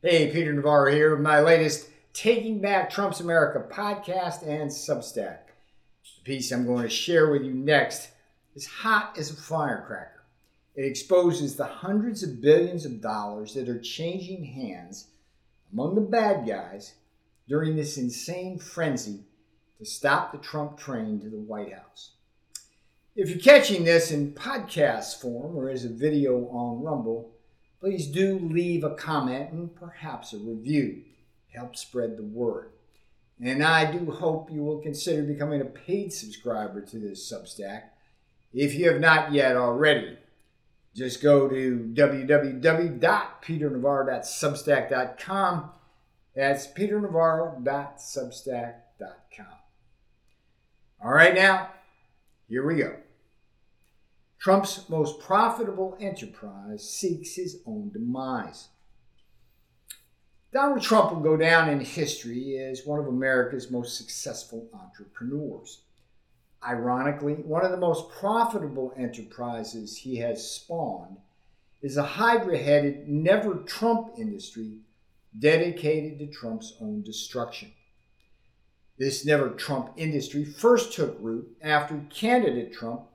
Hey, Peter Navarro here with my latest Taking Back Trump's America podcast and Substack. The piece I'm going to share with you next is hot as a firecracker. It exposes the hundreds of billions of dollars that are changing hands among the bad guys during this insane frenzy to stop the Trump train to the White House. If you're catching this in podcast form or as a video on Rumble, please do leave a comment and perhaps a review. Help spread the word. And I do hope you will consider becoming a paid subscriber to this Substack if you have not yet already. Just go to www.peternavarro.substack.com. That's peternavarro.substack.com. All right, now, here we go. Trump's most profitable enterprise seeks his own demise. Donald Trump will go down in history as one of America's most successful entrepreneurs. Ironically, one of the most profitable enterprises he has spawned is a hydra headed, never Trump industry dedicated to Trump's own destruction. This never Trump industry first took root after candidate Trump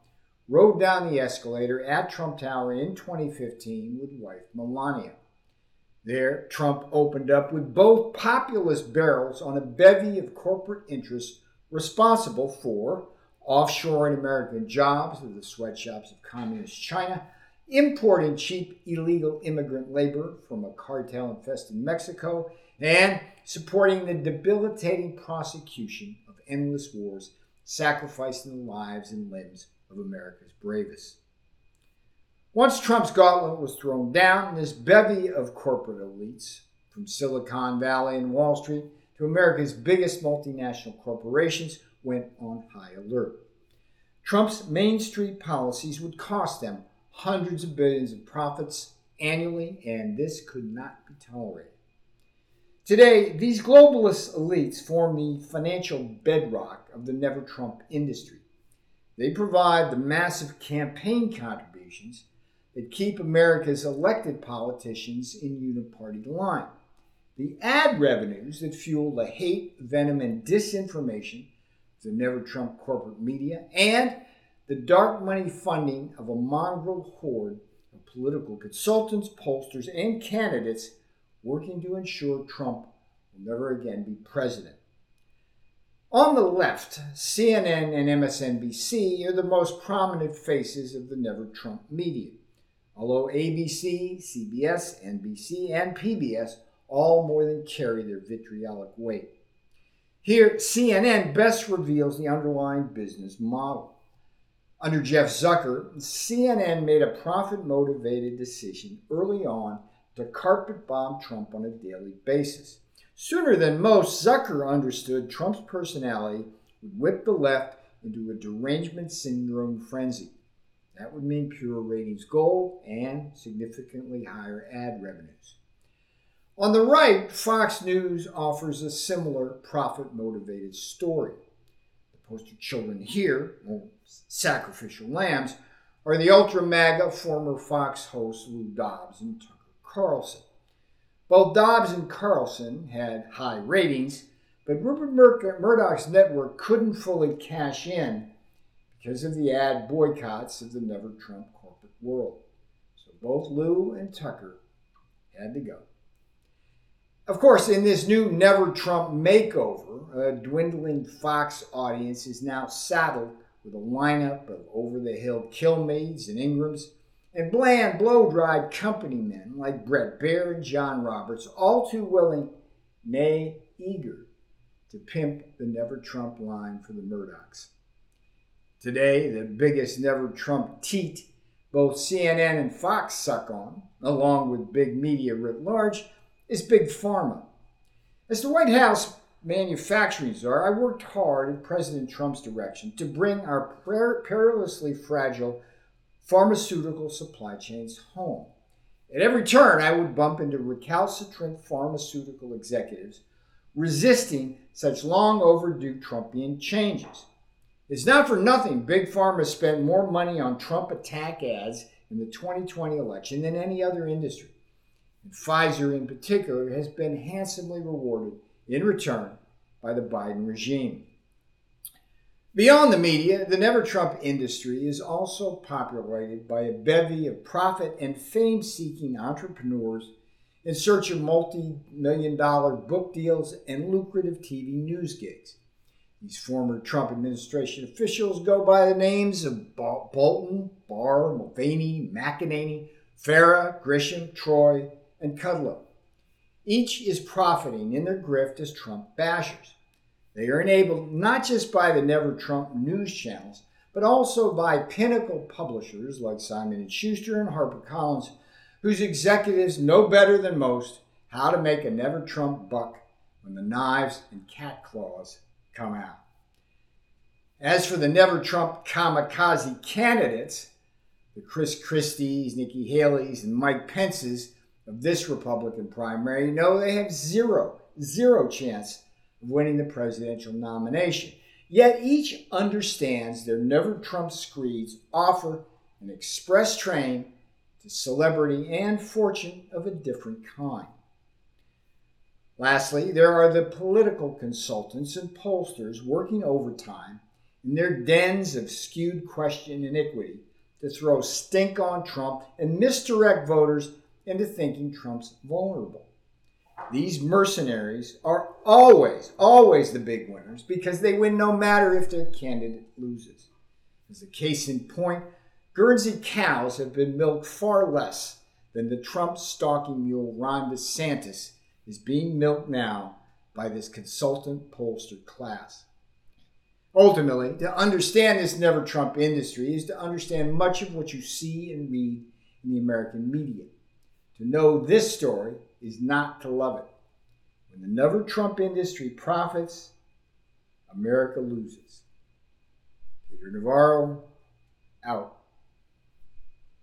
rode down the escalator at Trump Tower in 2015 with wife Melania. There, Trump opened up with both populist barrels on a bevy of corporate interests responsible for offshoring American jobs to the sweatshops of communist China, importing cheap illegal immigrant labor from a cartel infested Mexico, and supporting the debilitating prosecution of endless wars, sacrificing the lives and limbs of America's bravest. Once Trump's gauntlet was thrown down, this bevy of corporate elites, from Silicon Valley and Wall Street to America's biggest multinational corporations, went on high alert. Trump's Main Street policies would cost them hundreds of billions of profits annually, and this could not be tolerated. Today, these globalist elites form the financial bedrock of the never Trump industry. They provide the massive campaign contributions that keep America's elected politicians in uniparty line. The ad revenues that fuel the hate, venom, and disinformation of the Never Trump corporate media, and the dark money funding of a mongrel horde of political consultants, pollsters, and candidates working to ensure Trump will never again be president. On the left, CNN and MSNBC are the most prominent faces of the Never Trump media, although ABC, CBS, NBC, and PBS all more than carry their vitriolic weight. Here, CNN best reveals the underlying business model. Under Jeff Zucker, CNN made a profit motivated decision early on to carpet bomb Trump on a daily basis. Sooner than most, Zucker understood Trump's personality would whip the left into a derangement syndrome frenzy. That would mean pure ratings gold and significantly higher ad revenues. On the right, Fox News offers a similar profit motivated story. The poster children here, or sacrificial lambs, are the ultra MAGA former Fox hosts Lou Dobbs and Tucker Carlson. Both Dobbs and Carlson had high ratings, but Rupert Murdoch's network couldn't fully cash in because of the ad boycotts of the never Trump corporate world. So both Lou and Tucker had to go. Of course, in this new Never Trump makeover, a dwindling Fox audience is now saddled with a lineup of over the hill Kilmeades and Ingrahams and bland, blow dried company men like Bret Baier and John Roberts, all too willing, nay, eager, to pimp the Never Trump line for the Murdochs. Today, the biggest Never Trump teat both CNN and Fox suck on, along with big media writ large, is Big Pharma. As the White House manufacturing czar, I worked hard in President Trump's direction to bring our perilously fragile pharmaceutical supply chains home. At every turn, I would bump into recalcitrant pharmaceutical executives resisting such long overdue Trumpian changes. It's not for nothing Big Pharma spent more money on Trump attack ads in the 2020 election than any other industry. And Pfizer, in particular, has been handsomely rewarded in return by the Biden regime. Beyond the media, the Never Trump industry is also populated by a bevy of profit and fame seeking entrepreneurs in search of multi million dollar book deals and lucrative TV news gigs. These former Trump administration officials go by the names of Bolton, Barr, Mulvaney, McEnany, Farah, Grisham, Troy, and Kudlow. Each is profiting in their grift as Trump bashers. They are enabled not just by the Never Trump news channels, but also by pinnacle publishers like Simon & Schuster and HarperCollins, whose executives know better than most how to make a Never Trump buck when the knives and cat claws come out. As for the Never Trump kamikaze candidates, the Chris Christie's, Nikki Haley's, and Mike Pence's of this Republican primary know they have zero, zero chance winning the presidential nomination. Yet each understands their Never Trump screeds offer an express train to celebrity and fortune of a different kind. Lastly, there are the political consultants and pollsters working overtime in their dens of skewed question iniquity to throw stink on Trump and misdirect voters into thinking Trump's vulnerable. These mercenaries are always, always the big winners because they win no matter if their candidate loses. As a case in point, Guernsey cows have been milked far less than the Trump stalking mule Ron DeSantis is being milked now by this consultant pollster class. Ultimately, to understand this never Trump industry is to understand much of what you see and read in the American media. To know this story is not to love it. When the never Trump industry profits, America loses. Peter Navarro, out.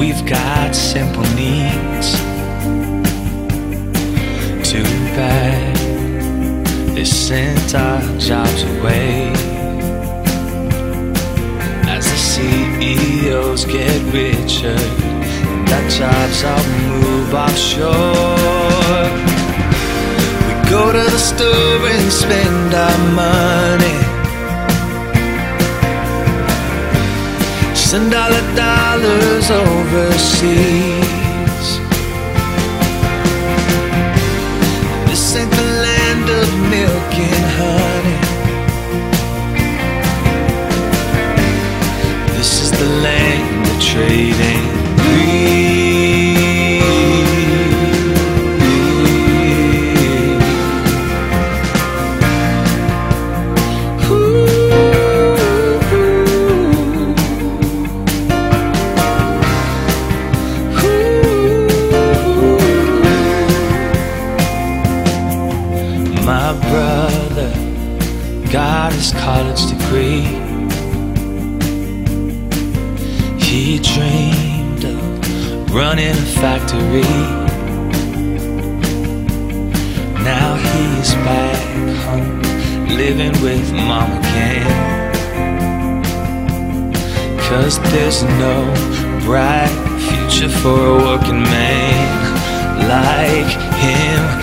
We've got simple needs. Too bad they sent our jobs away. As the CEOs get richer, our jobs all move offshore We go to the store and spend our money. Send all the dollars overseas. This ain't the land of milk and honey. This is the land of trading. College degree. He dreamed of running a factory. Now he's back home, living with mom again. Cause there's no bright future for a working man like him.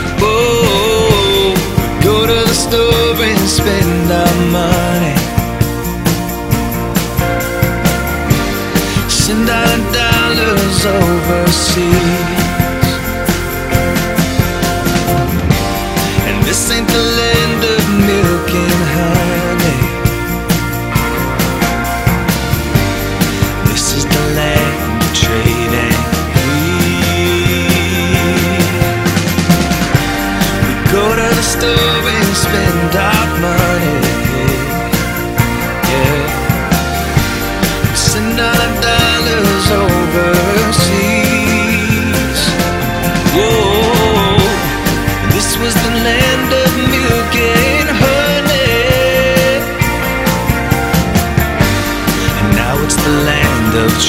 The store and spend our money. Send our dollars overseas.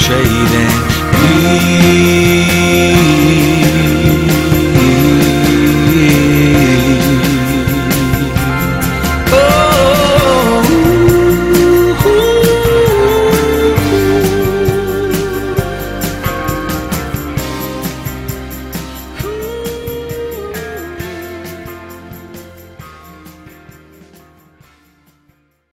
trading me.